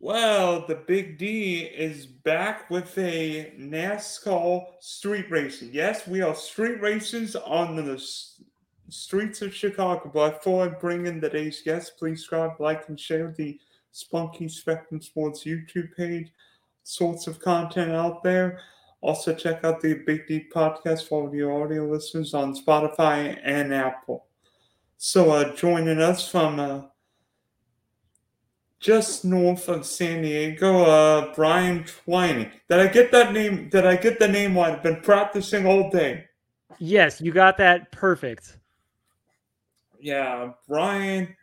Well, the Big D is back with a NASCAR street racing. Yes, we are street racers on the streets of Chicago. But before I bring in today's guest, please subscribe, like, and share the Spunky Spectrum Sports YouTube page. Sorts of content out there. Also, check out the Big D podcast for the audio listeners on Spotify and Apple. So, uh, joining us from uh, just north of San Diego, uh, Brian Twining. Did I get that name? Did I get the name right? I've been practicing all day. Yes, you got that perfect. Yeah, Brian.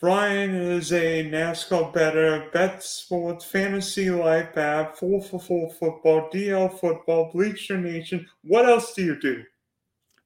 Brian is a NASCAR better, Bet Sports, Fantasy Life app, 4 for 4 football, DL football, Bleacher Nation. What else do you do?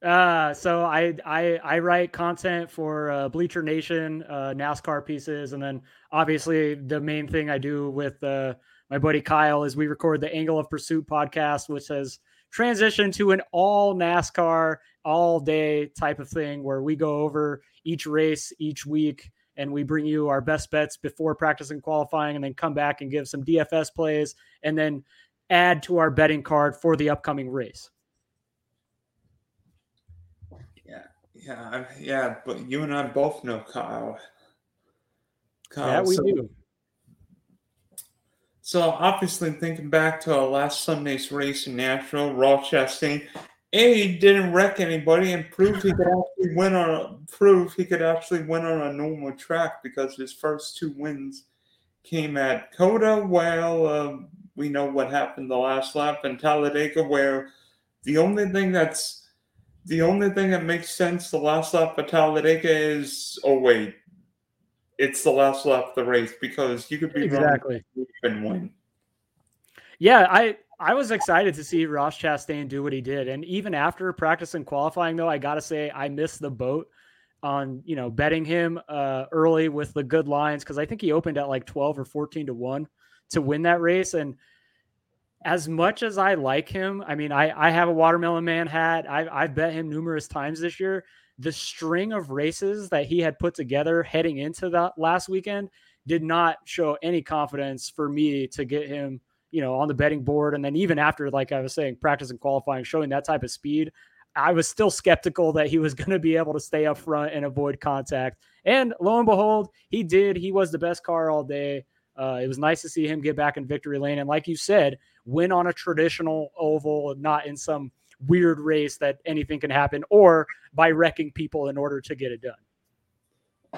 Uh, so I I I write content for uh, Bleacher Nation, uh, NASCAR pieces, and then obviously the main thing I do with uh, my buddy Kyle is we record the Angle of Pursuit podcast, which has transitioned to an all NASCAR all day type of thing where we go over each race each week and we bring you our best bets before practice and qualifying, and then come back and give some DFS plays, and then add to our betting card for the upcoming race. Yeah, yeah, but you and I both know Kyle. Kyle yeah, we so, do. So obviously, thinking back to our last Sunday's race in Nashville, Ross Chastain, A didn't wreck anybody and proved he could actually win on a, prove he could actually win on a normal track because his first two wins came at COTA. Well, uh, we know what happened the last lap in Talladega, where the only thing that's the only thing that makes sense the last lap of Talladega is oh wait, it's the last lap of the race because you could be exactly. And win. Yeah, I I was excited to see Ross Chastain do what he did, and even after practice and qualifying, though, I gotta say I missed the boat on you know betting him uh, early with the good lines because I think he opened at like twelve or fourteen to one to win that race, and as much as I like him, I mean, I, I have a watermelon man hat. I, I've bet him numerous times this year. The string of races that he had put together heading into that last weekend did not show any confidence for me to get him, you know, on the betting board. And then even after, like I was saying, practice and qualifying, showing that type of speed, I was still skeptical that he was going to be able to stay up front and avoid contact. And lo and behold, he did. He was the best car all day. Uh, it was nice to see him get back in victory lane. And like you said, win on a traditional oval, not in some weird race that anything can happen, or by wrecking people in order to get it done.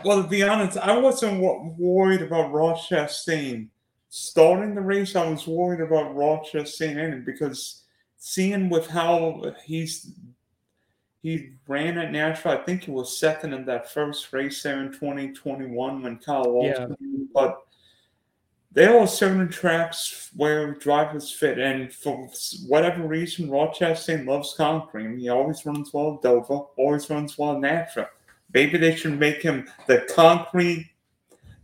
Well, to be honest, I wasn't worried about Ross Chastain starting the race. I was worried about Ross Chastain ending because seeing with how he's he ran at Nashville, I think he was second in that first race there in 2021 when Kyle Walsh, yeah. but there are certain tracks where drivers fit, and for whatever reason, Ross Chastain loves concrete. He always runs well at Dover, always runs well at Nashville. Maybe they should make him the concrete,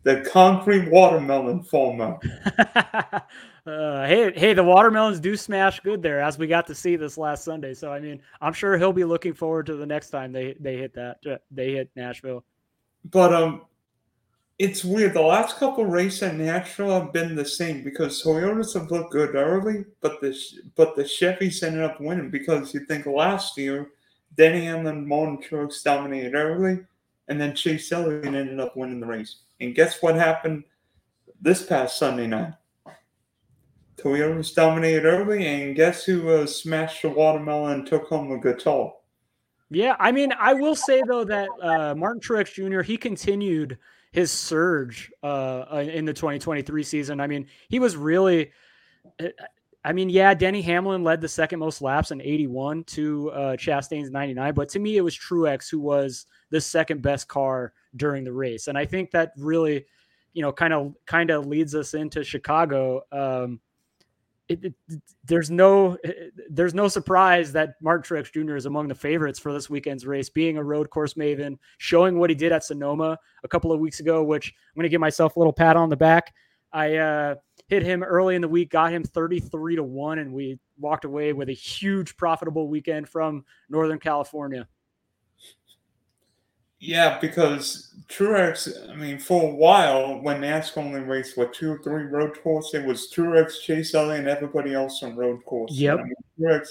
the concrete watermelon farmer. uh, hey, hey, the watermelons do smash good there, as we got to see this last Sunday. So, I mean, I'm sure he'll be looking forward to the next time they they hit that they hit Nashville. But um, it's weird. The last couple races at Nashville have been the same because Toyotas have looked good early, but the but the Chevys ended up winning because you think last year Denny and Truex dominated early, and then Chase Elliott ended up winning the race. And guess what happened this past Sunday night? Toyotas dominated early, and guess who uh, smashed the watermelon and took home the guitar? Yeah, I mean, I will say though that uh, Martin Truex Jr. he continued his surge uh, uh, in the 2023 season. I mean, he was really. Uh, I mean, yeah, Denny Hamlin led the second most laps in 81 to uh, Chastain's 99, but to me, it was Truex who was the second best car during the race, and I think that really, you know, kind of kind of leads us into Chicago. Um, it, there's no there's no surprise that Mark Truex Jr. is among the favorites for this weekend's race, being a road course maven, showing what he did at Sonoma a couple of weeks ago. Which I'm going to give myself a little pat on the back. I uh, hit him early in the week, got him 33 to one, and we walked away with a huge profitable weekend from Northern California. Yeah, because Truex, I mean, for a while, when NASCAR only raced, what, two or three road courses, it was Truex, Chase Elliott, and everybody else on road course. Yep. I mean, Truex,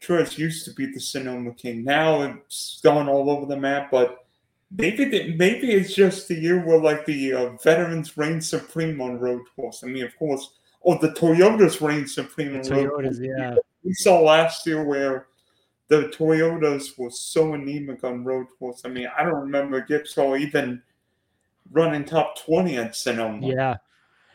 Truex used to be the Sonoma King. Now it's gone all over the map, but maybe maybe it's just the year where, like, the uh, veterans reign supreme on road course. I mean, of course, or the Toyotas reign supreme The on road course. Toyotas, yeah. We saw last year where the Toyotas were so anemic on road course. I mean, I don't remember Gibson even running top 20 at Sonoma. Yeah.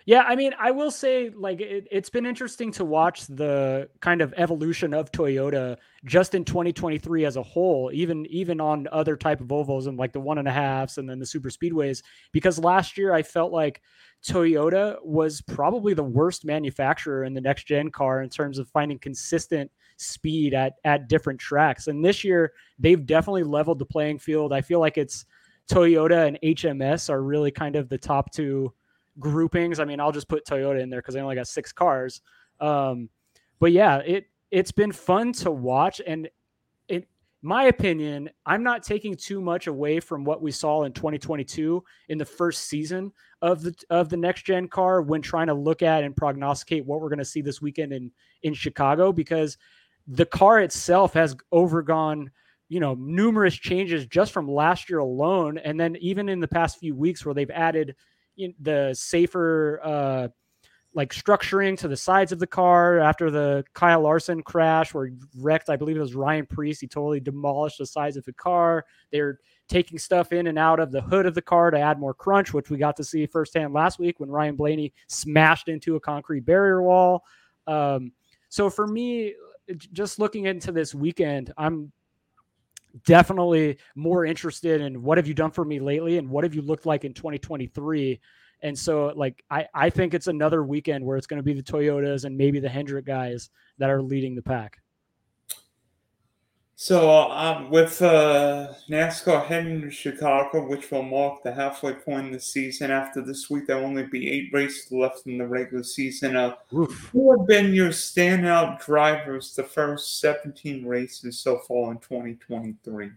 Yeah, I mean, I will say, like, it, it's been interesting to watch the kind of evolution of Toyota just in 2023 as a whole, even even on other type of ovals and like the one and a halfs and then the super speedways. Because last year I felt like Toyota was probably the worst manufacturer in the next gen car in terms of finding consistent speed at at different tracks. And this year they've definitely leveled the playing field. I feel like it's Toyota and HMS are really kind of the top two groupings. I mean, I'll just put Toyota in there because they only got six cars. Um, but yeah, it it's been fun to watch, and in my opinion, I'm not taking too much away from what we saw in 2022 in the first season of the of the next gen car when trying to look at and prognosticate what we're going to see this weekend in in Chicago because the car itself has overgone you know numerous changes just from last year alone and then even in the past few weeks where they've added the safer uh, like structuring to the sides of the car after the Kyle Larson crash where he wrecked, I believe it was Ryan Preece. He totally demolished the sides of the car. They're taking stuff in and out of the hood of the car to add more crunch, which we got to see firsthand last week when Ryan Blaney smashed into a concrete barrier wall. Um, so for me, just looking into this weekend, I'm definitely more interested in what have you done for me lately and what have you looked like in 2023 and so like i i think it's another weekend where it's going to be the toyotas and maybe the hendrick guys that are leading the pack So, um, with uh, NASCAR heading to Chicago, which will mark the halfway point in the season, after this week there will only be eight races left in the regular season. Uh, who have been your standout drivers the first 17 races so far in 2023?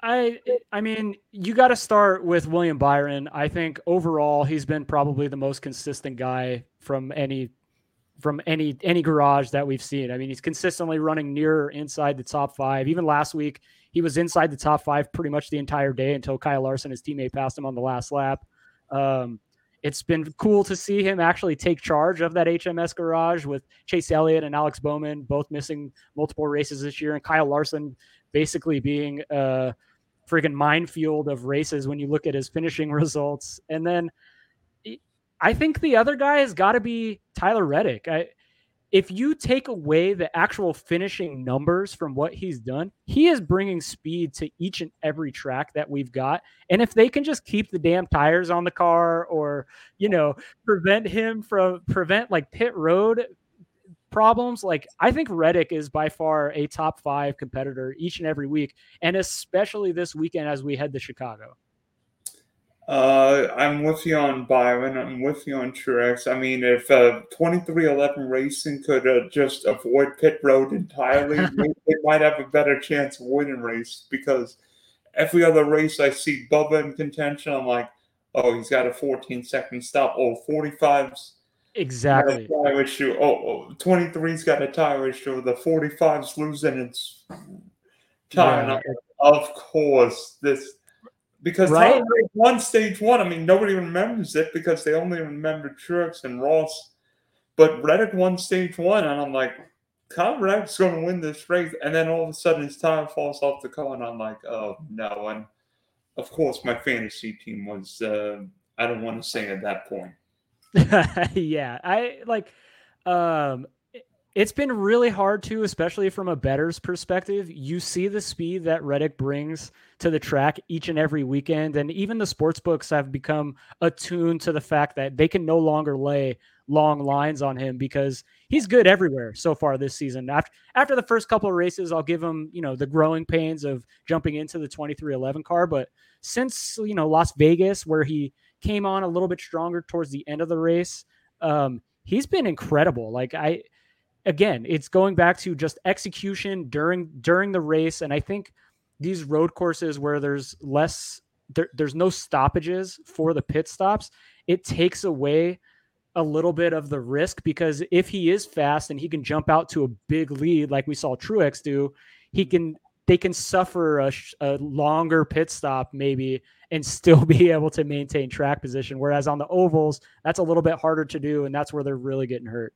I I mean, you got to start with William Byron. I think overall he's been probably the most consistent guy from any from any any garage that we've seen. I mean, he's consistently running near inside the top 5. Even last week, he was inside the top 5 pretty much the entire day until Kyle Larson his teammate passed him on the last lap. Um, it's been cool to see him actually take charge of that HMS garage with Chase Elliott and Alex Bowman both missing multiple races this year, and Kyle Larson basically being a freaking minefield of races when you look at his finishing results. And then I think the other guy has got to be Tyler Reddick. I, if you take away the actual finishing numbers from what he's done, he is bringing speed to each and every track that we've got. And if they can just keep the damn tires on the car or, you know, prevent him from prevent like pit road problems, like I think Reddick is by far a top five competitor each and every week, and especially this weekend as we head to Chicago. Uh, I'm with you on Byron. I'm with you on Truex. I mean, if uh, 23XI Racing could uh, just avoid pit road entirely, they might have a better chance of winning race because every other race I see Bubba in contention, I'm like, oh, he's got a 14 second stop. Oh, 45's Exactly. tire issue. Oh, oh, 23's got a tire issue. The 45's losing its tire. Yeah. Of course, this because Right? Tyler Reddick won stage one. I mean, nobody remembers it because they only remember Truex and Ross. But Reddick won stage one, and I'm like, Kyle Reddick's going to win this race. And then all of a sudden, his time falls off the car, and I'm like, oh no. And of course, my fantasy team was. Uh, I don't want to say at that point. yeah, I like um it's been really hard to, especially from a better's perspective. You see the speed that Reddick brings to the track each and every weekend, and even the sports books have become attuned to the fact that they can no longer lay long lines on him because he's good everywhere so far this season. After after the first couple of races, I'll give him, you know, the growing pains of jumping into the 23XI car, but since, you know, Las Vegas where he came on a little bit stronger towards the end of the race. Um, he's been incredible. Like I, again, it's going back to just execution during during the race, and I think these road courses where there's less there, there's no stoppages for the pit stops, it takes away a little bit of the risk because if he is fast and he can jump out to a big lead like we saw Truex do, he can they can suffer a, a, longer pit stop maybe and still be able to maintain track position. Whereas on the ovals, that's a little bit harder to do, and that's where they're really getting hurt.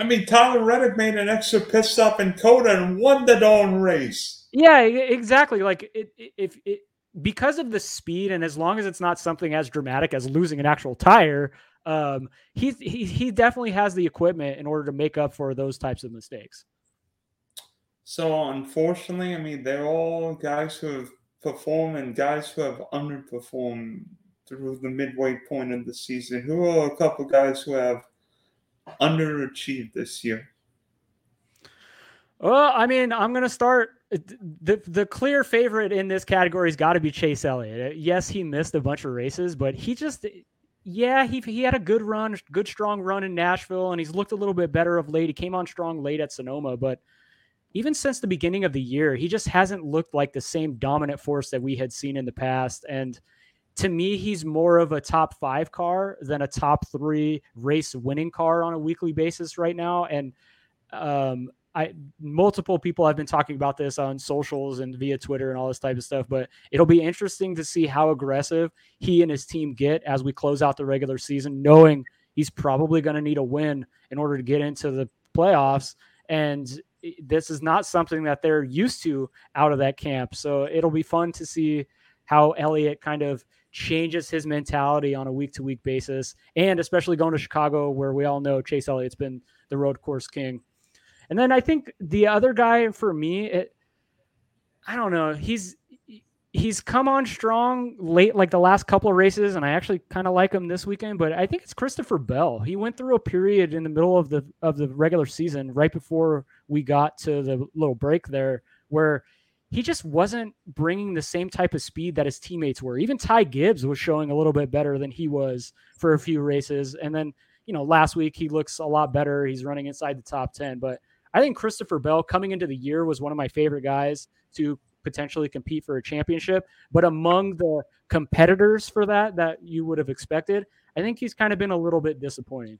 I mean, Tyler Reddick made an extra pit stop in COTA and won the darn race. Yeah, exactly. Like it, if it, because of the speed, and as long as it's not something as dramatic as losing an actual tire, um, he he he definitely has the equipment in order to make up for those types of mistakes. So unfortunately, I mean, they're all guys who have performed and guys who have underperformed through the midway point of the season. Who are a couple guys who have underachieved this year? Well, I mean, I'm going to start. The the clear favorite in this category has got to be Chase Elliott. Uh, yes, he missed a bunch of races, but he just yeah, he he had a good run, good strong run in Nashville, and he's looked a little bit better of late. He came on strong late at Sonoma, but even since the beginning of the year, he just hasn't looked like the same dominant force that we had seen in the past. And to me, he's more of a top five car than a top three race winning car on a weekly basis right now. And um, I multiple people have been talking about this on socials and via Twitter and all this type of stuff, but it'll be interesting to see how aggressive he and his team get as we close out the regular season, knowing he's probably going to need a win in order to get into the playoffs. And this is not something that they're used to out of that camp. So it'll be fun to see how Elliott kind of changes his mentality on a week to week basis, and especially going to Chicago, where we all know Chase Elliott's been the road course king. And then I think the other guy for me, it, I don't know, he's he's come on strong late, like the last couple of races, and I actually kind of like him this weekend. But I think it's Christopher Bell. He went through a period in the middle of the of the regular season, right before we got to the little break there, where he just wasn't bringing the same type of speed that his teammates were. Even Ty Gibbs was showing a little bit better than he was for a few races, and then you know last week he looks a lot better. He's running inside the top ten, but I think Christopher Bell coming into the year was one of my favorite guys to potentially compete for a championship. But among the competitors for that that you would have expected, I think he's kind of been a little bit disappointing.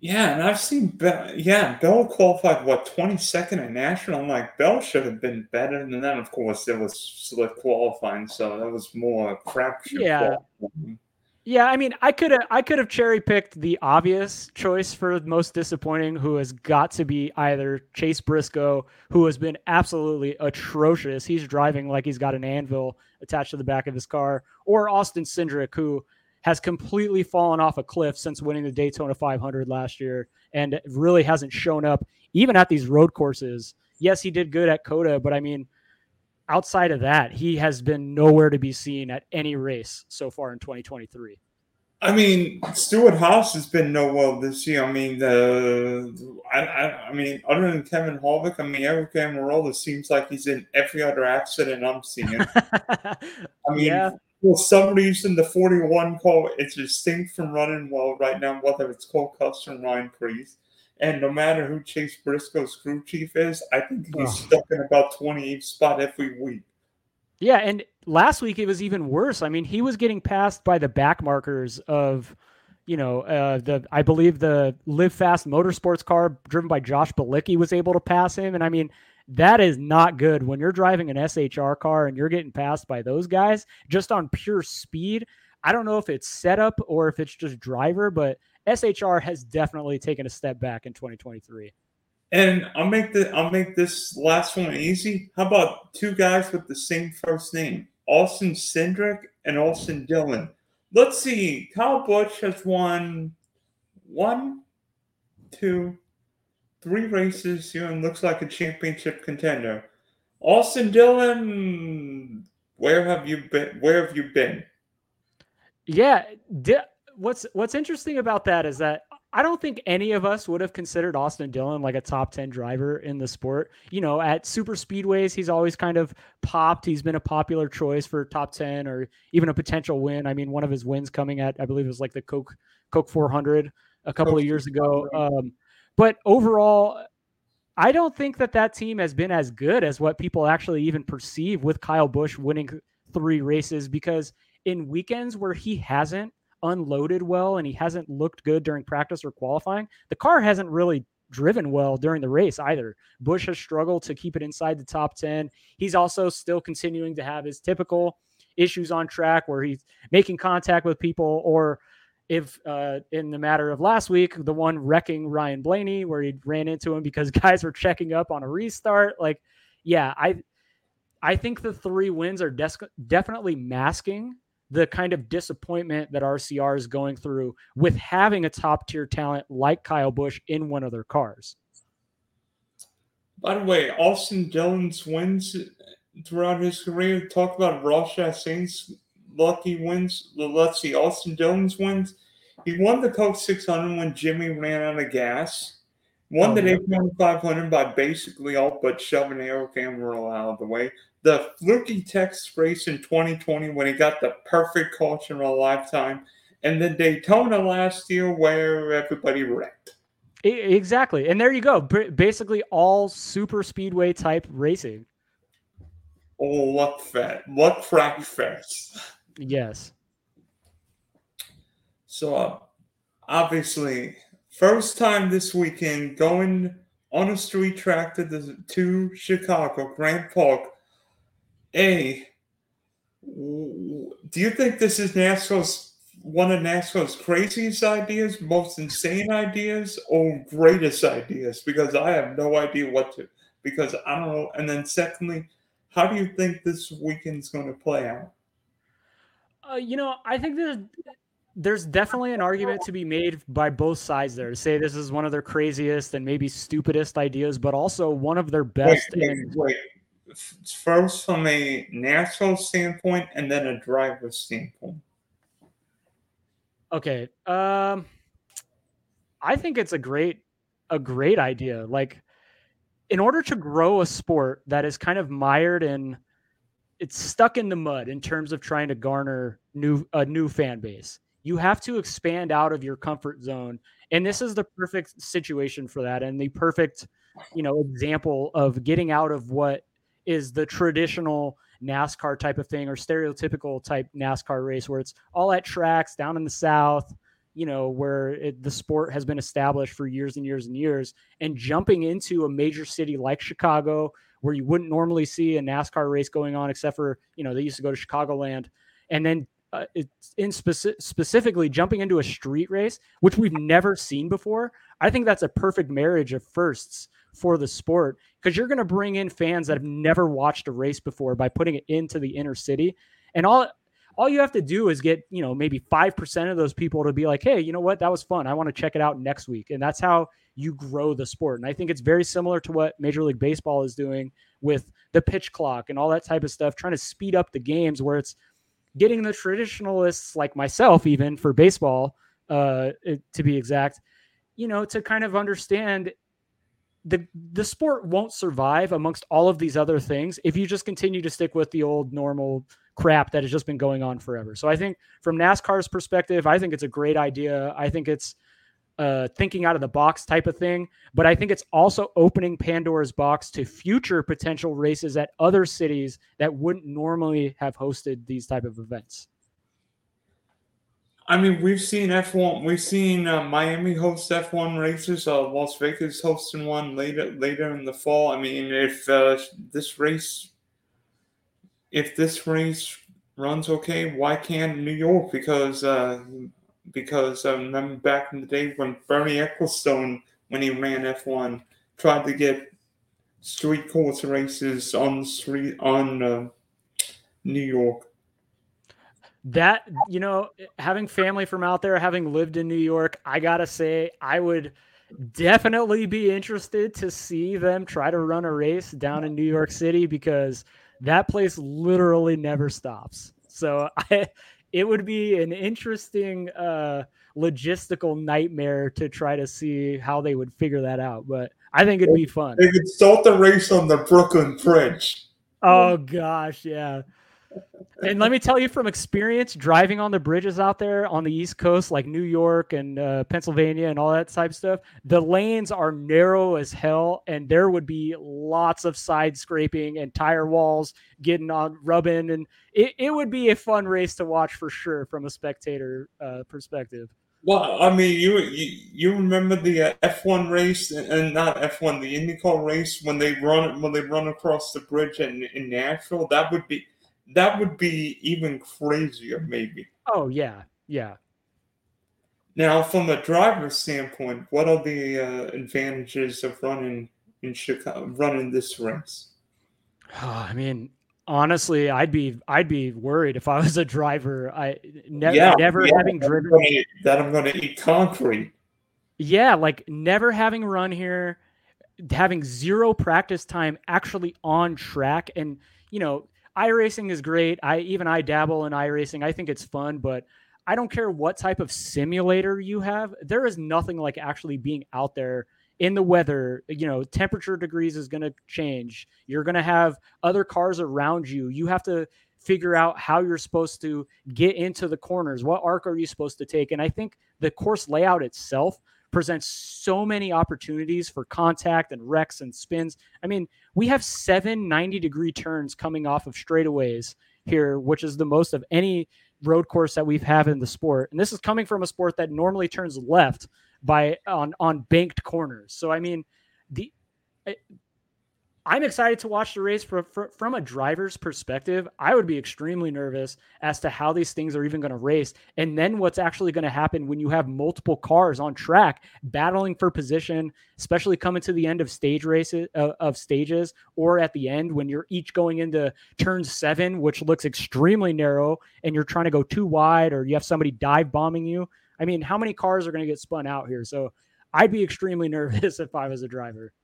Yeah, and I've seen Bell. Yeah, Bell qualified what twenty second at Nashville. I'm like Bell should have been better than that. Of course, there was slip qualifying, so that was more crapshoot. Yeah. Qualifying. Yeah, I mean, I could have I could have cherry picked the obvious choice for most disappointing, who has got to be either Chase Briscoe, who has been absolutely atrocious. He's driving like he's got an anvil attached to the back of his car, or Austin Cindric, who has completely fallen off a cliff since winning the Daytona 500 last year, and really hasn't shown up even at these road courses. Yes, he did good at COTA, but I mean outside of that, he has been nowhere to be seen at any race so far in 2023. I mean, Stewart-Haas has been no well this year. I mean, the I, I, I mean, other than Kevin Harvick, I mean, Aric Almirola seems like he's in every other accident I'm seeing. I mean, yeah. For some reason, the 41 call is distinct from running well right now, whether it's Cole Custer and Ryan Preece. And no matter who Chase Briscoe's crew chief is, I think he's oh. stuck in about 28th spot every week. Yeah, and last week it was even worse. I mean, he was getting passed by the back markers of, you know, uh, the I believe the Live Fast Motorsports car driven by Josh Bilicki was able to pass him, and I mean that is not good when you're driving an SHR car and you're getting passed by those guys just on pure speed. I don't know if it's setup or if it's just driver, but SHR has definitely taken a step back in 2023. And I'll make the I'll make this last one easy. How about two guys with the same first name, Austin Cindric and Austin Dillon? Let's see. Kyle Busch has won one, two, three races here and looks like a championship contender. Austin Dillon, where have you been? Where have you been? Yeah, what's what's interesting about that is that I don't think any of us would have considered Austin Dillon like a top 10 driver in the sport. You know, at super speedways, he's always kind of popped. He's been a popular choice for top 10 or even a potential win. I mean, one of his wins coming at, I believe it was like the Coke, Coke 400 a couple Coke of years ago. Um, but overall, I don't think that that team has been as good as what people actually even perceive with Kyle Busch winning three races because in weekends where he hasn't unloaded well and he hasn't looked good during practice or qualifying, the car hasn't really driven well during the race either. Busch has struggled to keep it inside the top 10. He's also still continuing to have his typical issues on track where he's making contact with people or if uh, in the matter of last week, the one wrecking Ryan Blaney, where he ran into him because guys were checking up on a restart. Like, yeah, I, I think the three wins are des- definitely masking the kind of disappointment that RCR is going through with having a top tier talent like Kyle Busch in one of their cars. By the way, Austin Dillon's wins throughout his career. Talk about Ross Chastain's lucky wins. Let's see, Austin Dillon's wins. He won the Coke 600 when Jimmie ran out of gas. Won oh, the Daytona 500 by basically all but shoving Aric Almirola out of the way. The fluky Texas race in 2020 when he got the perfect caution of a lifetime. And then Daytona last year where everybody wrecked. Exactly. And there you go. Basically all super speedway type racing. Oh, luck fest. Luck track fest. Yes. So obviously, first time this weekend going on a street track to the to Chicago Grant Park. A, do you think this is NASCAR's one of NASCAR's craziest ideas, most insane ideas, or greatest ideas? Because I have no idea what to. Because I don't know. And then secondly, how do you think this weekend's going to play out? Uh, you know, I think there's there's definitely an argument to be made by both sides there to say this is one of their craziest and maybe stupidest ideas, but also one of their best. Wait, and, wait. First, from a natural standpoint, and then a driver standpoint. Okay, um, I think it's a great a great idea. Like, in order to grow a sport that is kind of mired in it's stuck in the mud in terms of trying to garner new a new fan base. You have to expand out of your comfort zone, and this is the perfect situation for that, and the perfect, you know, example of getting out of what is the traditional NASCAR type of thing or stereotypical type NASCAR race where it's all at tracks down in the South, you know, where it, the sport has been established for years and years and years, and jumping into a major city like Chicago, where you wouldn't normally see a NASCAR race going on, except for you know they used to go to Chicagoland, and then uh, it's in speci- specifically jumping into a street race, which we've never seen before. I think that's a perfect marriage of firsts for the sport because you're going to bring in fans that have never watched a race before by putting it into the inner city, and all all you have to do is get you know maybe five percent of those people to be like, hey, you know what, that was fun. I want to check it out next week, and that's how you grow the sport. And I think it's very similar to what Major League Baseball is doing with the pitch clock and all that type of stuff, trying to speed up the games where it's getting the traditionalists like myself, even for baseball, uh, to be exact, you know, to kind of understand the the sport won't survive amongst all of these other things if you just continue to stick with the old normal crap that has just been going on forever. So I think from NASCAR's perspective, I think it's a great idea. I think it's uh, thinking out of the box type of thing. But I think it's also opening Pandora's box to future potential races at other cities that wouldn't normally have hosted these type of events. I mean, we've seen F1. We've seen uh, Miami host F1 races. Uh, Las Vegas hosting one later later in the fall. I mean, if uh, this race, if this race runs okay, why can't New York? Because uh, because I remember back in the day when Bernie Ecclestone, when he ran F1, tried to get street course races on street on uh, New York. That you know, having family from out there, having lived in New York, I gotta say, I would definitely be interested to see them try to run a race down in New York City because that place literally never stops. So I it would be an interesting uh, logistical nightmare to try to see how they would figure that out. But I think it'd be fun. They could start the race on the Brooklyn Bridge. Oh gosh, yeah. And let me tell you from experience, driving on the bridges out there on the East Coast, like New York and uh, Pennsylvania and all that type of stuff, the lanes are narrow as hell, and there would be lots of side scraping and tire walls getting on rubbing, and it, it would be a fun race to watch for sure from a spectator uh, perspective. Well, I mean, you you, you remember the uh, F1 race and not F1, the IndyCar race when they run when they run across the bridge in, in Nashville. That would be that would be even crazier, maybe. Oh yeah, yeah. Now, from a driver's standpoint, what are the uh, advantages of running in Chicago, running this race? I mean, honestly, I'd be I'd be worried if I was a driver. I ne- yeah, never yeah, having that I'm driven that I'm going to eat concrete. Yeah, like never having run here, having zero practice time actually on track. And, you know, iRacing is great. I even I dabble in iRacing. I think it's fun, but I don't care what type of simulator you have. There is nothing like actually being out there in the weather. You know, temperature degrees is going to change. You're going to have other cars around you. You have to figure out how you're supposed to get into the corners. What arc are you supposed to take? And I think the course layout itself presents so many opportunities for contact and wrecks and spins. I mean, we have seven 90 degree turns coming off of straightaways here, which is the most of any road course that we've had in the sport. And this is coming from a sport that normally turns left by on on banked corners. So I mean, the I'm excited to watch the race from from a driver's perspective. I would be extremely nervous as to how these things are even going to race, and then what's actually going to happen when you have multiple cars on track battling for position, especially coming to the end of stage races uh, of stages, or at the end when you're each going into turn seven, which looks extremely narrow, and you're trying to go too wide, or you have somebody dive bombing you. I mean, how many cars are going to get spun out here? So I'd be extremely nervous if I was a driver.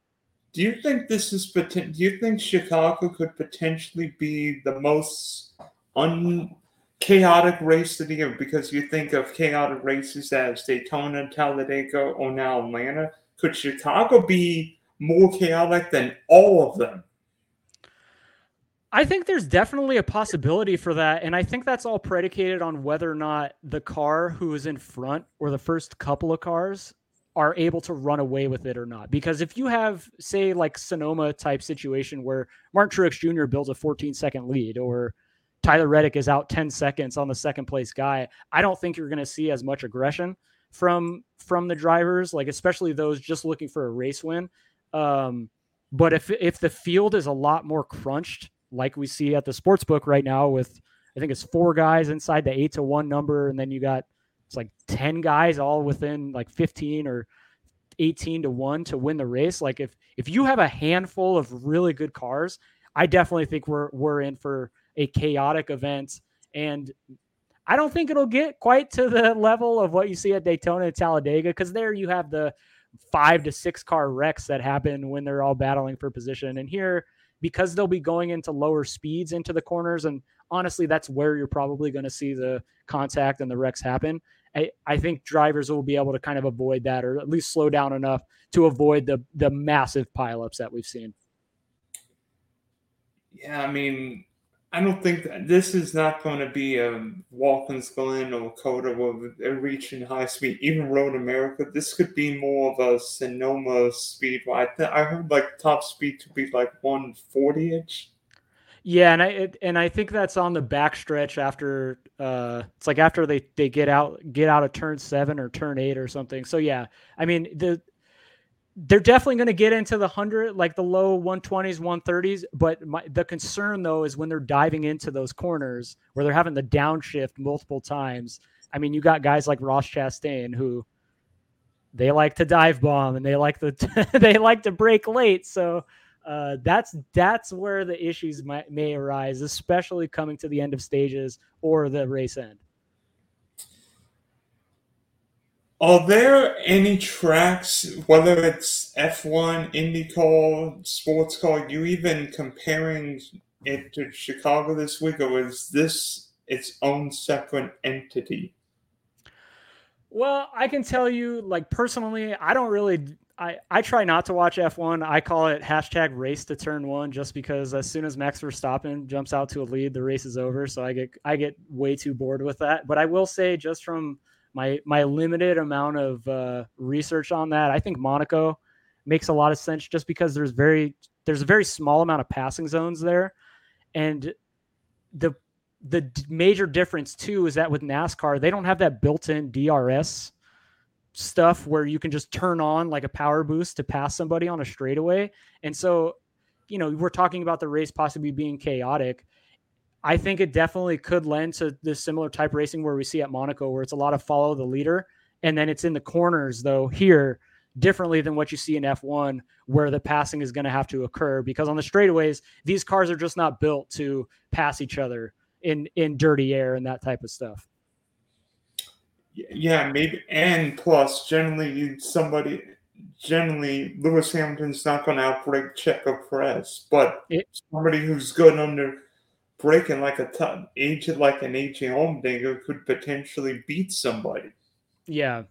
Do you think this is Do you think Chicago could potentially be the most un chaotic race of the year? Because you think of chaotic races as Daytona, Talladega, or now Atlanta. Could Chicago be more chaotic than all of them? I think there's definitely a possibility for that. And I think that's all predicated on whether or not the car who is in front or the first couple of cars are able to run away with it or not. Because if you have, say, like Sonoma type situation where Martin Truex Jr. builds a 14 second lead or Tyler Reddick is out 10 seconds on the second place guy, I don't think you're going to see as much aggression from from the drivers, like especially those just looking for a race win. Um, but if if the field is a lot more crunched, like we see at the sports book right now, with I think it's four guys inside the eight to one number, and then you got it's like 10 guys all within like 15 or 18 to 1 to win the race. Like if if you have a handful of really good cars i definitely think we're we're in for a chaotic event. And i don't think it'll get quite to the level of what you see at daytona and talladega because there you have the five to six car wrecks that happen when they're all battling for position. And here because they'll be going into lower speeds into the corners and honestly that's where you're probably going to see the contact and the wrecks happen I, I think drivers will be able to kind of avoid that or at least slow down enough to avoid the the massive pileups that we've seen. Yeah, I mean, I don't think that this is not going to be a Watkins Glen or COTA with reaching high speed. Even Road America, this could be more of a Sonoma speed. I th- I heard like top speed to be like 140 inch. Yeah, and I it, and I think that's on the backstretch after uh it's like after they they get out get out of turn 7 or turn 8 or something. So yeah, I mean the they're definitely going to get into the 100 like the low 120s 130s but my, the concern though is when they're diving into those corners where they're having the downshift multiple times. I mean you got guys like ross chastain who they like to dive bomb and they like to they like to break late. So uh, that's that's where the issues might, may arise especially coming to the end of stages or the race end Are there any tracks, whether it's F1, IndyCar, sports car, you even comparing it to Chicago this week, or is this its own separate entity? Well, I can tell you, like personally, I don't really, I, I try not to watch F1. I call it hashtag race to turn one just because as soon as Max Verstappen jumps out to a lead, the race is over. So I get I get way too bored with that. But I will say just from my my limited amount of uh, research on that, I think Monaco makes a lot of sense just because there's very there's a very small amount of passing zones there, and the the major difference too is that with NASCAR they don't have that built-in DRS stuff where you can just turn on like a power boost to pass somebody on a straightaway. And so, you know, we're talking about the race possibly being chaotic. I think it definitely could lend to this similar type racing where we see at Monaco, where it's a lot of follow the leader. And then it's in the corners, though, here, differently than what you see in F1, where the passing is going to have to occur. Because on the straightaways, these cars are just not built to pass each other in, in dirty air and that type of stuff. Yeah, maybe. And plus, generally, somebody, generally, Lewis Hamilton's not going to outbreak Checo Perez, but it, somebody who's good under breaking like a t- aged like an aging Allmendinger could potentially beat somebody. Yeah.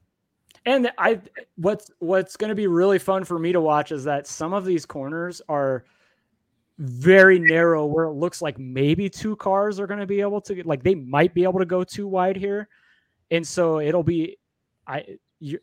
And I what's what's going to be really fun for me to watch is that some of these corners are very narrow where it looks like maybe two cars are going to be able to like they might be able to go too wide here and so it'll be i you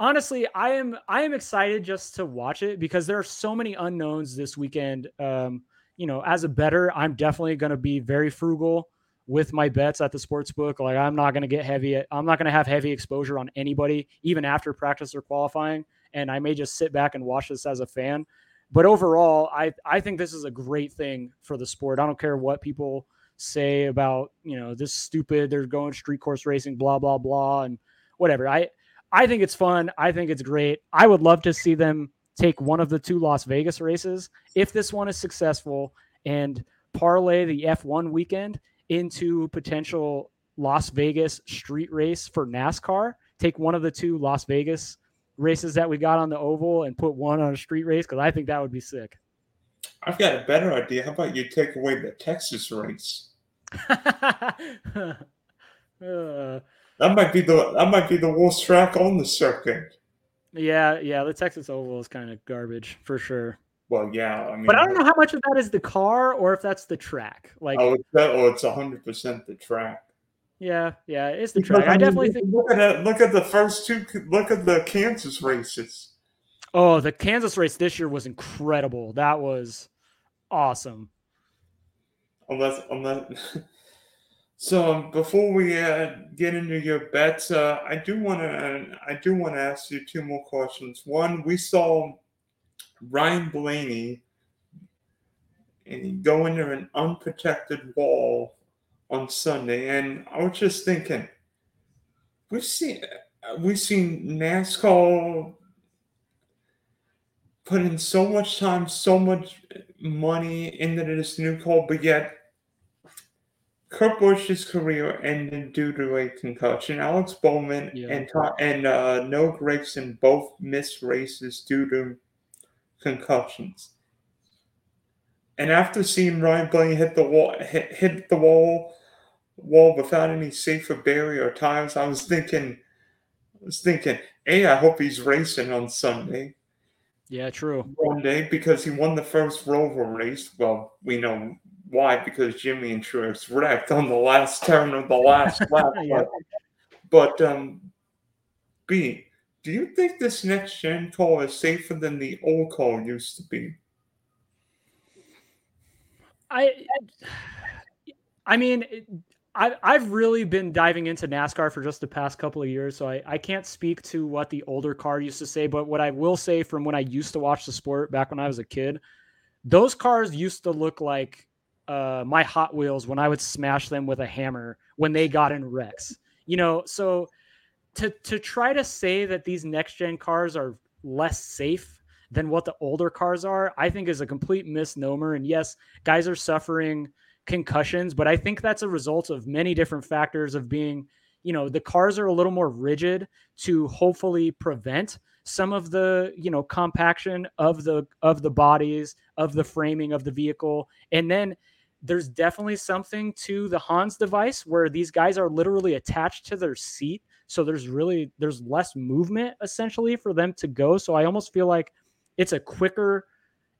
honestly i am i am excited just to watch it because there are so many unknowns this weekend um you know as a better i'm definitely going to be very frugal with my bets at the sports book. Like i'm not going to get heavy i'm not going to have heavy exposure on anybody even after practice or qualifying. And i may just sit back and watch this as a fan. But overall i i think this is a great thing for the sport. I don't care what people say about you know this stupid they're going street course racing blah blah blah and whatever. I i think it's fun. I think it's great. I would love to see them take one of the two las vegas races if this one is successful and parlay the f1 weekend into potential las vegas street race for nascar take one of the two las vegas races that we got on the oval and put one on a street race because i think that would be sick I've got a better idea. How about you take away the Texas race? uh, that might be the that might be the worst track on the circuit. Yeah, yeah, the Texas Oval is kind of garbage for sure. Well, yeah, I mean, but I don't know how much of that is the car or if that's the track. Like, oh, it's that, oh, it's hundred percent the track. Yeah, yeah, it's the track. I, I mean, definitely think. Look at it, look at the first two. Look at the Kansas races. Oh, the Kansas race this year was incredible. That was awesome unless unless. so um, before we uh, get into your bets, uh, I do want to I do want to ask you two more questions. One, we saw Ryan Blaney go into an unprotected wall on Sunday, and I was just thinking, we've seen we've seen NASCAR put in so much time, so much money into this new call, but yet Kurt Busch's career ended due to a concussion. Alex Bowman yeah. and and uh, Noah Gragson both missed races due to concussions. And after seeing Ryan Blaney hit the wall, hit, hit the wall, wall without any safer barrier tires, I was thinking, I was thinking, hey, I hope he's racing on Sunday. Yeah, true. One day because he won the first Roval race. Well, we know why? Because Jimmie and Truex wrecked on the last turn of the last lap. yeah. But um, B, do you think this next gen car is safer than the old car used to be? I, I mean, I, I've really been diving into NASCAR for just the past couple of years, so I, I can't speak to what the older car used to say. But what I will say from when I used to watch the sport back when I was a kid, those cars used to look like uh, my Hot Wheels when I would smash them with a hammer when they got in wrecks. You know, so to to try to say that these next gen cars are less safe than what the older cars are, I think is a complete misnomer. And yes, guys are suffering concussions, but I think that's a result of many different factors of being, you know, the cars are a little more rigid to hopefully prevent some of the you know compaction of the of the bodies of the framing of the vehicle and then there's definitely something to the Hans device where these guys are literally attached to their seat. So there's really there's less movement essentially for them to go. So I almost feel like it's a quicker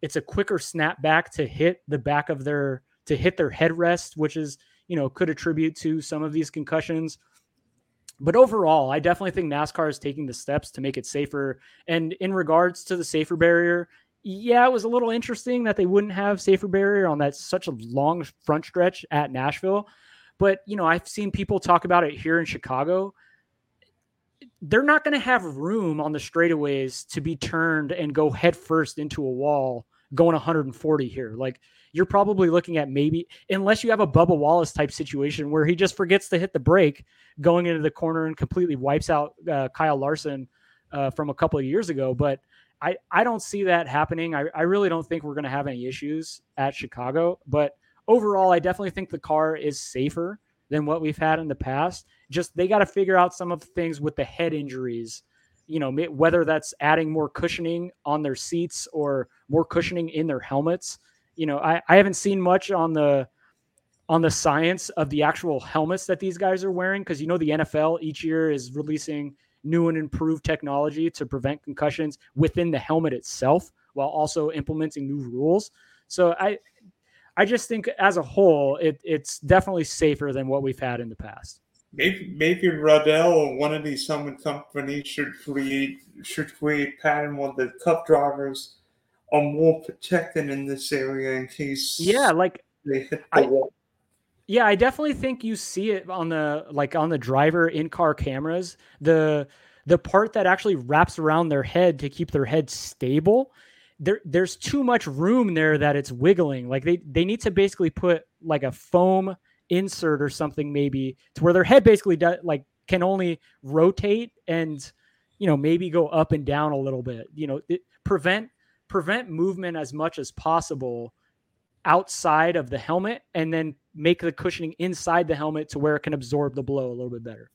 it's a quicker snap back to hit the back of their to hit their headrest, which is you know could attribute to some of these concussions. But overall, I definitely think NASCAR is taking the steps to make it safer. And in regards to the safer barrier, yeah, it was a little interesting that they wouldn't have safer barrier on that such a long front stretch at Nashville. But you know, I've seen people talk about it here in Chicago they're not going to have room on the straightaways to be turned and go headfirst into a wall going 140 here. Like you're probably looking at maybe unless you have a Bubba Wallace type situation where he just forgets to hit the brake going into the corner and completely wipes out uh, Kyle Larson uh, from a couple of years ago. But I, I don't see that happening. I, I really don't think we're going to have any issues at Chicago. But overall, I definitely think the car is safer than what we've had in the past. Just they got to figure out some of the things with the head injuries. You know, whether that's adding more cushioning on their seats or more cushioning in their helmets. You know, I, I haven't seen much on the on the science of the actual helmets that these guys are wearing because you know the NFL each year is releasing new and improved technology to prevent concussions within the helmet itself while also implementing new rules. So I I just think as a whole, it, it's definitely safer than what we've had in the past. Maybe maybe Riddell or one of these helmet companies should create should create pattern where the cup drivers are more protected in this area in case yeah like they hit the I, wall. Yeah, I definitely think you see it on the like on the driver in car cameras. The the part that actually wraps around their head to keep their head stable there there's too much room there that it's wiggling. Like they they need to basically put like a foam insert or something maybe to where their head basically does like can only rotate and you know maybe go up and down a little bit. You know, it, prevent prevent movement as much as possible outside of the helmet and then make the cushioning inside the helmet to where it can absorb the blow a little bit better.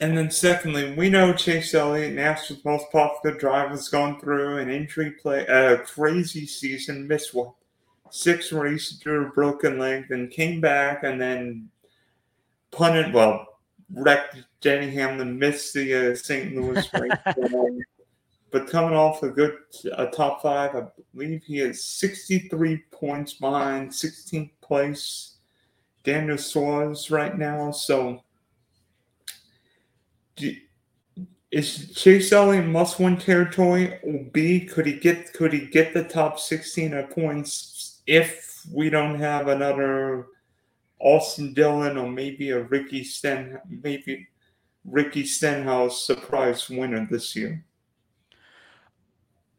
And then secondly, we know Chase Elliott, NASCAR's most popular driver, has gone through an injury play, a crazy season, missed what six races through a broken leg, then came back and then punted, well, wrecked Denny Hamlin, missed the uh, St. Louis race. But coming off a good a top five, I believe he is 63 points behind 16th place Daniel Suarez right now. So is Chase Elliott must-win territory? Or B, could he get could he get the top sixteen of points if we don't have another Austin Dillon or maybe a Ricky Sten maybe Ricky Stenhouse surprise winner this year?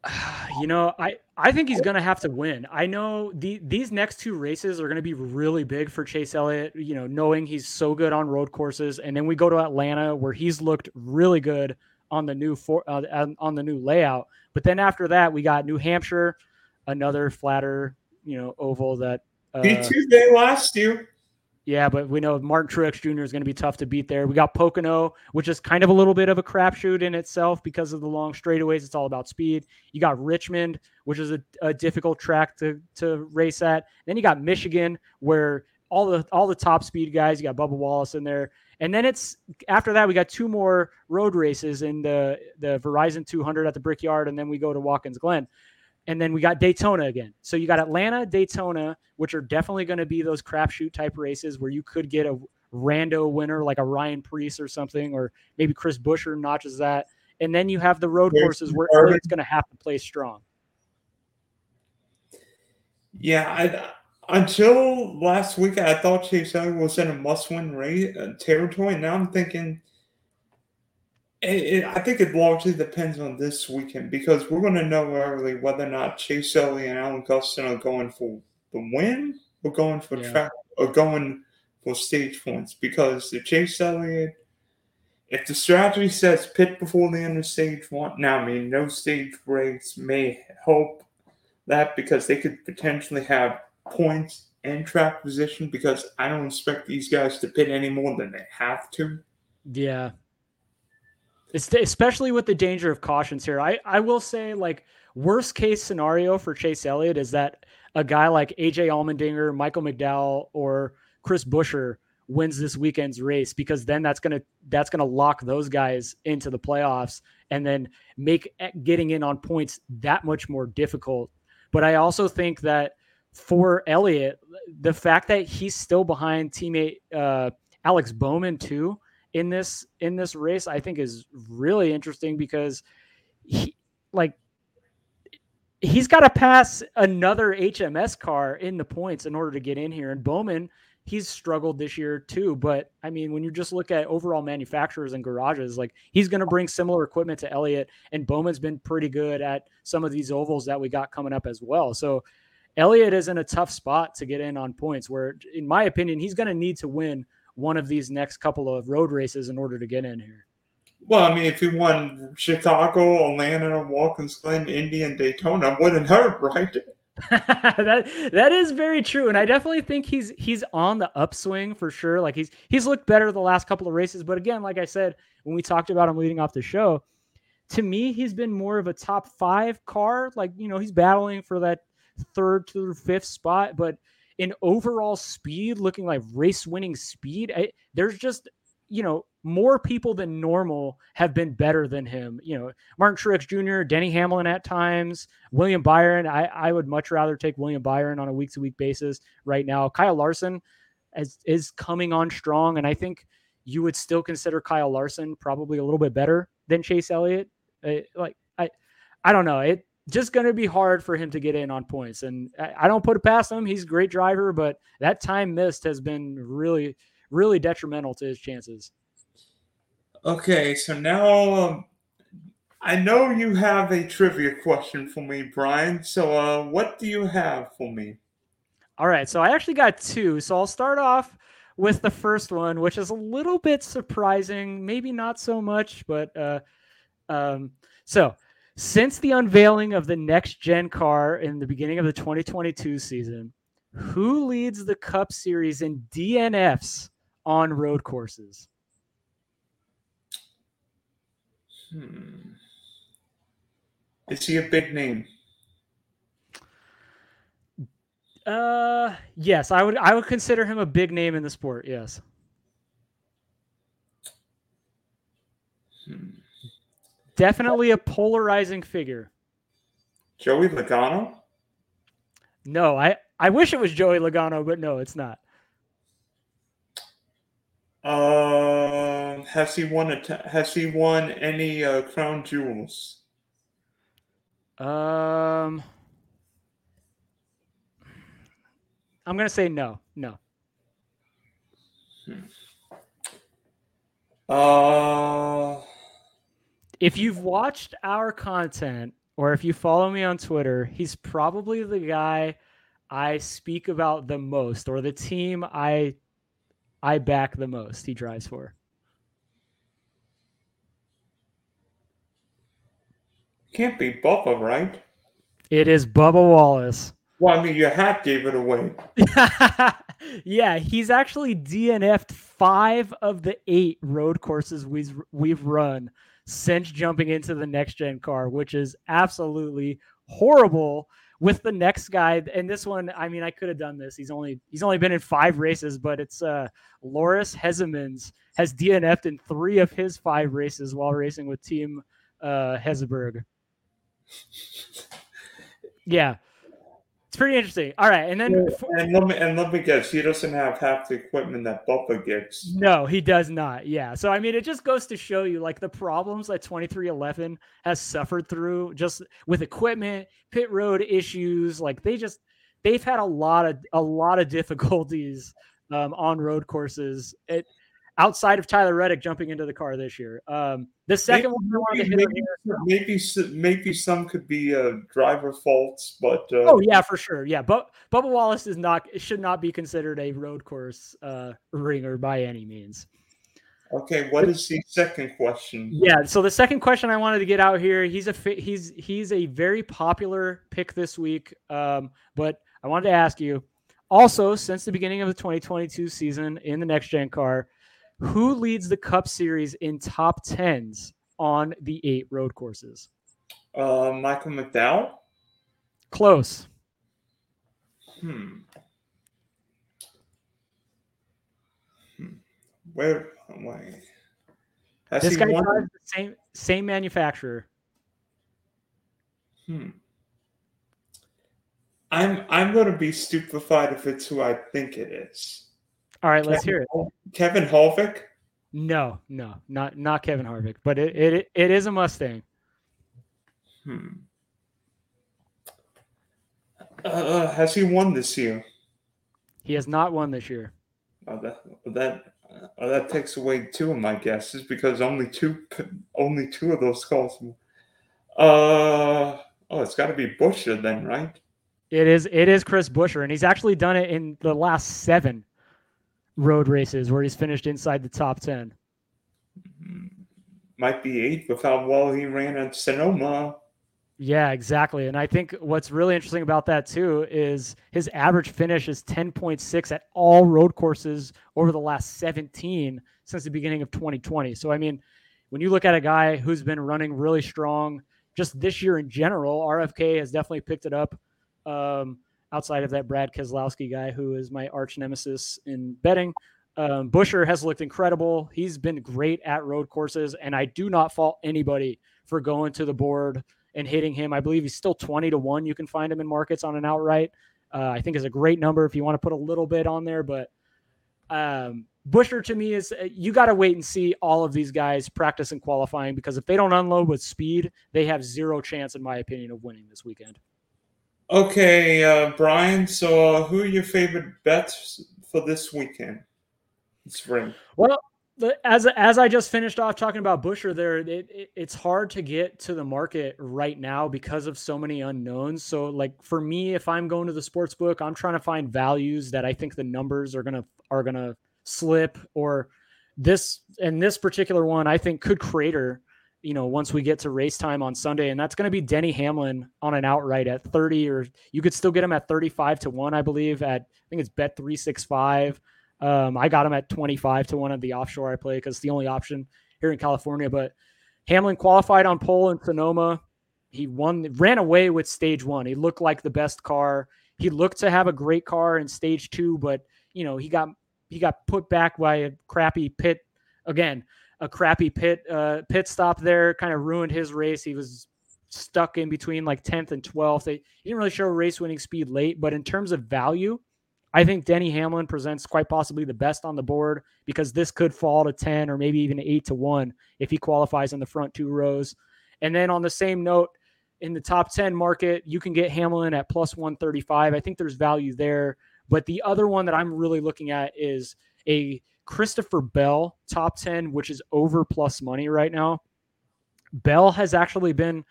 You know, I I think he's going to have to win. I know the these next two races are going to be really big for Chase Elliott, you know, knowing he's so good on road courses and then we go to Atlanta where he's looked really good on the new for uh, on the new layout. But then after that, we got New Hampshire, another flatter, you know, oval that uh, Tuesday last year. Yeah, but we know Martin Truex Jr. is going to be tough to beat there. We got Pocono, which is kind of a little bit of a crapshoot in itself because of the long straightaways. It's all about speed. You got Richmond, which is a, a difficult track to to race at. Then you got Michigan, where all the all the top speed guys. You got Bubba Wallace in there, and then it's after that we got two more road races in the the Verizon 200 at the Brickyard, and then we go to Watkins Glen and then we got Daytona again. So you got Atlanta, Daytona, which are definitely going to be those crapshoot type races where you could get a rando winner like a Ryan Preece or something, or maybe Chris Buescher notches that. And then you have the road courses where it's going to have to play strong. Yeah, I, until last week, I thought Chase Elliott was in a must-win race uh, territory. Now I'm thinking it, it, I think it largely depends on this weekend because we're going to know early whether or not Chase Elliott and Alan Gustafson are going for the win or going for yeah. track or going for stage points. Because the Chase Elliott, if the strategy says pit before the end of stage one, now I mean no stage breaks may help that because they could potentially have points and track position because I don't expect these guys to pit any more than they have to. Yeah, it's especially with the danger of cautions here. I, I will say, like, worst case scenario for Chase Elliott is that a guy like AJ Allmendinger, Michael McDowell, or Chris Buescher wins this weekend's race because then that's gonna that's gonna lock those guys into the playoffs and then make getting in on points that much more difficult. But I also think that for Elliott, the fact that he's still behind teammate uh, Alex Bowman too in this in this race, I think is really interesting because he like he's got to pass another HMS car in the points in order to get in here. And Bowman, he's struggled this year too. But I mean, when you just look at overall manufacturers and garages, like he's going to bring similar equipment to Elliott, and Bowman's been pretty good at some of these ovals that we got coming up as well. So Elliott is in a tough spot to get in on points. Where, in my opinion, he's going to need to win one of these next couple of road races in order to get in here. Well, I mean, if he won Chicago, Atlanta, Watkins Glen, Indy, and Daytona, wouldn't hurt, right? that that is very true, and I definitely think he's he's on the upswing for sure. Like he's he's looked better the last couple of races, but again, like I said when we talked about him leading off the show, to me he's been more of a top five car. Like you know he's battling for that third to fifth spot, but in overall speed, looking like race winning speed, I, there's just you know more people than normal have been better than him. You know, Martin Truex Jr., Denny Hamlin at times, William Byron. I, I would much rather take William Byron on a week to week basis right now. Kyle Larson is, is coming on strong, and I think you would still consider Kyle Larson probably a little bit better than Chase Elliott. Uh, like I, I don't know. It just going to be hard for him to get in on points, and I, don't put it past him. He's a great driver, but that time missed has been really, really detrimental to his chances. Okay, so now um, I know you have a trivia question for me, Brian. So, uh, what do you have for me? All right, so I actually got two. So I'll start off with the first one, which is a little bit surprising, maybe not so much, but uh, um, so since the unveiling of the next gen car in the beginning of the 2022 season, who leads the Cup Series in DNFs on road courses? Hmm. Is he a big name? Uh, yes, I would. I would consider him a big name in the sport. Yes. Hmm. Definitely a polarizing figure. Joey Logano? No, I I wish it was Joey Logano, but no, it's not. Uh, has he won a? has he won any uh, crown jewels? Um, I'm gonna say no, no. Hmm. Uh, if you've watched our content or if you follow me on Twitter, he's probably the guy I speak about the most, or the team I I back the most he drives for. Can't be Bubba, right? It is Bubba Wallace. Well, I mean, your hat gave it away. yeah, he's actually DNF'd five of the eight road courses we've we've run since jumping into the next gen car, which is absolutely horrible with the next guy. And this one i mean i could have done this. He's only he's only been in five races but it's uh loris hezemans has dnf'd in three of his five races while racing with team uh hezeberg yeah it's pretty interesting. All right, and then and let me and let me guess, he doesn't have half the equipment that Bubba gets. No, he does not. Yeah, so I mean, it just goes to show you like the problems that twenty three eleven has suffered through just with equipment, pit road issues. Like they just they've had a lot of a lot of difficulties um, on road courses. It outside of Tyler Reddick jumping into the car this year. Um, the second maybe, one, maybe, maybe, maybe, some could be uh, driver faults, but uh, oh yeah, for sure, yeah. But Bubba Wallace is not should not be considered a road course uh, ringer by any means. Okay, what is the second question? Yeah, so the second question I wanted to get out here, he's a he's he's a very popular pick this week. Um, but I wanted to ask you, also since the beginning of the 2022 season in the next gen car, who leads the Cup Series in top tens on the eight road courses? Uh, Michael McDowell. Close. Hmm. Where? Wait. Has this guy won? drives the same same manufacturer. Hmm. I'm I'm gonna be stupefied if it's who I think it is. All right, let's hear it. Kevin Harvick. No, no, not not Kevin Harvick, but it it, it is a Mustang. Hmm. Uh, has he won this year? He has not won this year. Oh, that that uh, that takes away two of my guesses because only two only two of those calls. Uh oh, it's got to be Buescher then, right? It is it is Chris Buescher, and he's actually done it in the last seven road races where he's finished inside the top ten. Might be eight with how well he ran at Sonoma. Yeah, exactly. And I think what's really interesting about that too is his average finish is 10.6 at all road courses over the last 17 since the beginning of 2020. So I mean, when you look at a guy who's been running really strong just this year in general, RFK has definitely picked it up. Um, outside of that Brad Keselowski guy, who is my arch nemesis in betting, um, Buescher has looked incredible. He's been great at road courses, and I do not fault anybody for going to the board and hitting him. I believe he's still 20 to 1. You can find him in markets on an outright. Uh, I think is a great number if you want to put a little bit on there. But um, Buescher to me is uh, you got to wait and see all of these guys practice and qualifying because if they don't unload with speed, they have zero chance, in my opinion, of winning this weekend. Okay, uh, Brian. So, uh, who are your favorite bets for this weekend? It's Spring. Well, as as I just finished off talking about Buescher, there it, it, it's hard to get to the market right now because of so many unknowns. So, like for me, if I'm going to the sports book, I'm trying to find values that I think the numbers are gonna are gonna slip or this and this particular one I think could crater. You know, once we get to race time on Sunday, and that's going to be Denny Hamlin on an outright at 30, or you could still get him at 35 to one, I believe. At I think it's bet 365. Um, I got him at 25 to one of the offshore I play because it's the only option here in California. But Hamlin qualified on pole in Sonoma. He won, ran away with stage one. He looked like the best car. He looked to have a great car in stage two, but you know he got he got put back by a crappy pit again, a crappy pit uh, pit stop there. Kind of ruined his race. He was stuck in between like 10th and 12th. They, he didn't really show race winning speed late, but in terms of value, I think Denny Hamlin presents quite possibly the best on the board because this could fall to 10 or maybe even 8 to 1 if he qualifies in the front two rows. And then on the same note, in the top 10 market, you can get Hamlin at plus 135. I think there's value there. But the other one that I'm really looking at is a Christopher Bell top 10, which is over plus money right now. Bell has actually been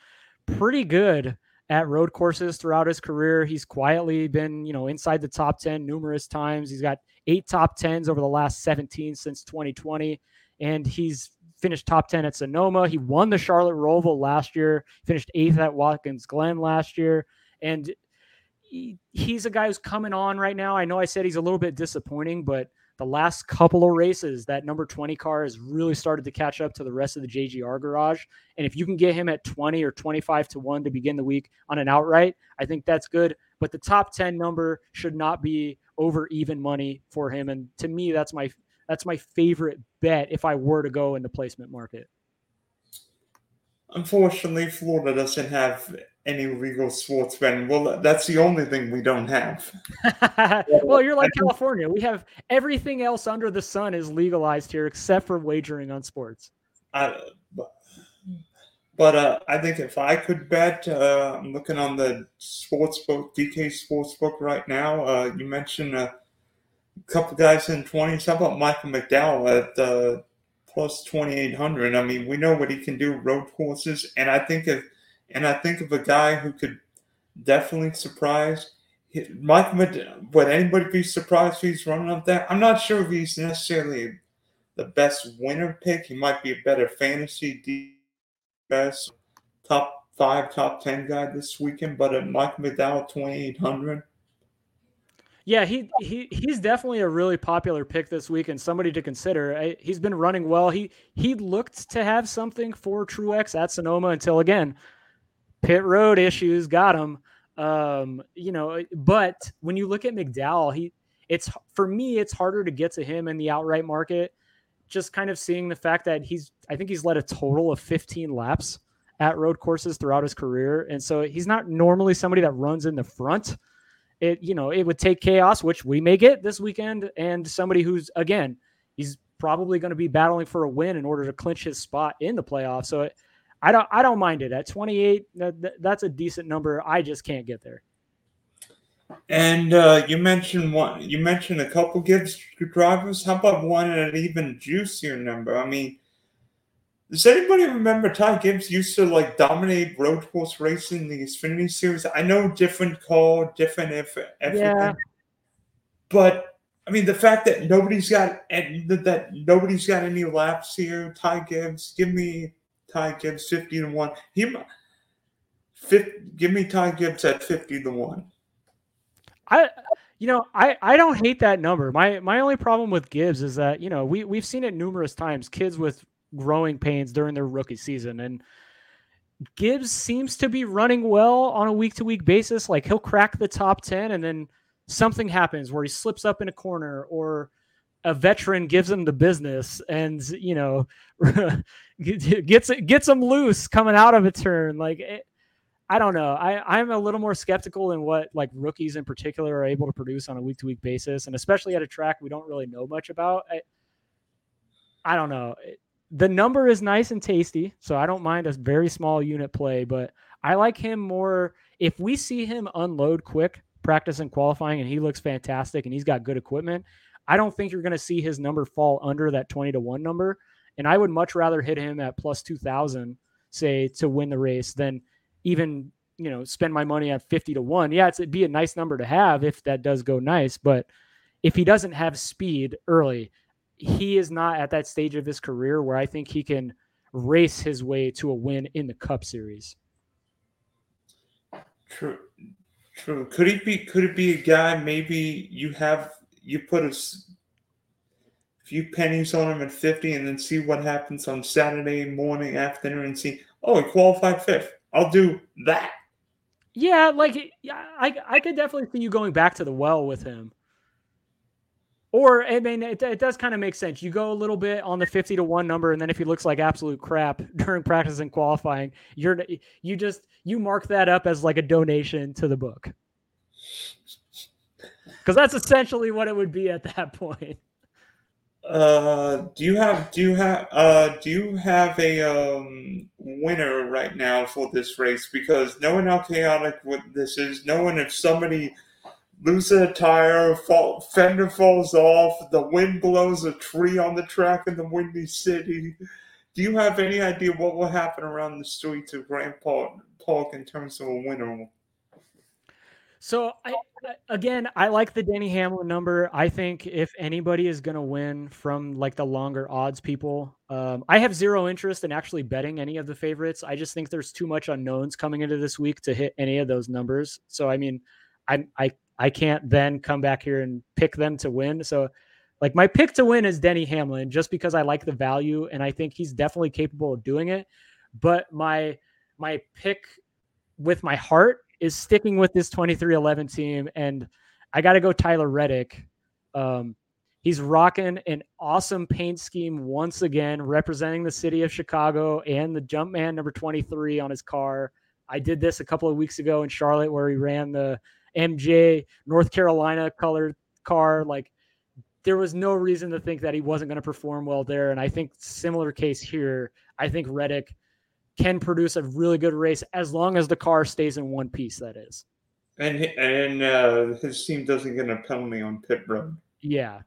pretty good at road courses throughout his career. He's quietly been, you know, inside the top 10 numerous times. He's got eight top 10s over the last 17 since 2020. And he's finished top 10 at Sonoma. He won the Charlotte Roval last year, finished eighth at Watkins Glen last year. And he, he's a guy who's coming on right now. I know I said he's a little bit disappointing, but the last couple of races, that number 20 car has really started to catch up to the rest of the JGR garage. And if you can get him at 20 or 25 to 1 to begin the week on an outright, I think that's good. But the top 10 number should not be over even money for him. And to me, that's my that's my favorite bet if I were to go in the placement market. Unfortunately, Florida doesn't have any legal sports betting. Well, that's the only thing we don't have. well, you're like California. We have everything else under the sun is legalized here except for wagering on sports. I, but but uh, I think if I could bet, uh, I'm looking on the sports book, DK sports book right now. Uh, you mentioned a couple guys in 20s. How about Michael McDowell at uh, plus 2800? I mean, we know what he can do road courses, and I think if and I think of a guy who could definitely surprise. Mike, would anybody be surprised if he's running up there? I'm not sure if he's necessarily the best winner pick. He might be a better fantasy best top five, top ten guy this weekend. But at Mike McDowell, 2,800. Yeah, he, he he's definitely a really popular pick this week and somebody to consider. He's been running well. He he looked to have something for Truex at Sonoma until again pit road issues got him. Um, you know, but when you look at McDowell, he it's for me it's harder to get to him in the outright market just kind of seeing the fact that he's I think he's led a total of 15 laps at road courses throughout his career. And so he's not normally somebody that runs in the front. It, you know, it would take chaos, which we may get this weekend, and somebody who's again, he's probably going to be battling for a win in order to clinch his spot in the playoffs. So it, I don't I don't mind it at 28. That, that's a decent number. I just can't get there. And uh, you mentioned one. You mentioned a couple Gibbs drivers. How about one at an even juicier number? I mean, does anybody remember Ty Gibbs used to like dominate road course racing in the Xfinity Series? I know different call, different if everything, yeah. but I mean the fact that nobody's got and that nobody's got any laps here. Ty Gibbs, give me Ty Gibbs fifty to one. He, 50, give me Ty Gibbs at fifty to one. I you know, I, I don't hate that number. My my only problem with Gibbs is that, you know, we we've seen it numerous times, kids with growing pains during their rookie season. And Gibbs seems to be running well on a week to week basis. Like he'll crack the top 10 and then something happens where he slips up in a corner or a veteran gives him the business and, you know, gets gets him loose coming out of a turn. Like it, I don't know. I, I'm a little more skeptical in what like rookies in particular are able to produce on a week to week basis, and especially at a track we don't really know much about. I, I don't know. Eh, the number is nice and tasty, so I don't mind a very small unit play, but I like him more. If we see him unload quick, practice and qualifying, and he looks fantastic and he's got good equipment, I don't think you're going to see his number fall under that 20 to 1 number. And I would much rather hit him at plus 2,000, say, to win the race than even you know spend my money at 50 to 1 yeah it'd be a nice number to have if that does go nice but if he doesn't have speed early he is not at that stage of his career where i think he can race his way to a win in the cup series. True true. Could he be could it be a guy maybe you have you put a few pennies on him at 50 and then see what happens on saturday morning afternoon and see oh he qualified fifth I'll do that. Yeah, like I I could definitely see you going back to the well with him. Or I mean, it, it does kind of make sense. You go a little bit on the fifty to one number, and then if he looks like absolute crap during practice and qualifying, you're you just you mark that up as like a donation to the book, because that's essentially what it would be at that point. Uh, do you have do you have uh do you have a um winner right now for this race? Because knowing how chaotic what this is, knowing if somebody loses a tire, fall, fender falls off, the wind blows a tree on the track in the windy city. Do you have any idea what will happen around the streets of Grant Park, Park in terms of a winner? So I, again, I like the Denny Hamlin number. I think if anybody is going to win from like the longer odds people, um, I have zero interest in actually betting any of the favorites. I just think there's too much unknowns coming into this week to hit any of those numbers. So I mean, I I I can't then come back here and pick them to win. So like my pick to win is Denny Hamlin just because I like the value and I think he's definitely capable of doing it. But my my pick with my heart is sticking with this 23XI team. And I got to go Tyler Reddick. Um, he's rocking an awesome paint scheme once again, representing the city of Chicago and the Jumpman number 23 on his car. I did this a couple of weeks ago in Charlotte where he ran the MJ North Carolina colored car. Like there was no reason to think that he wasn't going to perform well there. And I think similar case here. I think Reddick can produce a really good race as long as the car stays in one piece. That is. And and uh, his team doesn't get a penalty on pit road. Yeah.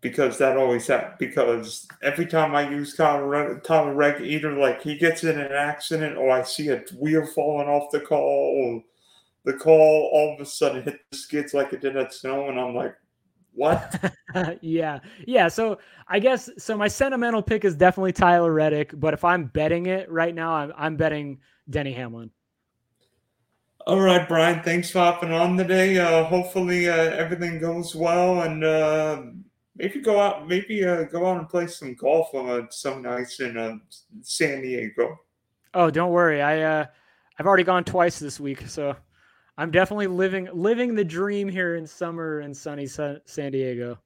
Because that always happens. Because every time I use Tyler, Reg, either like he gets in an accident or I see a wheel falling off the call, the call all of a sudden hit the skids like it did at snow, and I'm like, what? yeah. Yeah. So I guess so my sentimental pick is definitely Tyler Reddick, but if I'm betting it right now, I'm I'm betting Denny Hamlin. All right, Brian. Thanks for hopping on today. Uh, hopefully uh, everything goes well, and uh, maybe go out, maybe uh, go out and play some golf uh, some nights in uh, San Diego. Oh, don't worry. I uh, I've already gone twice this week, so I'm definitely living living the dream here in summer and sunny San Diego.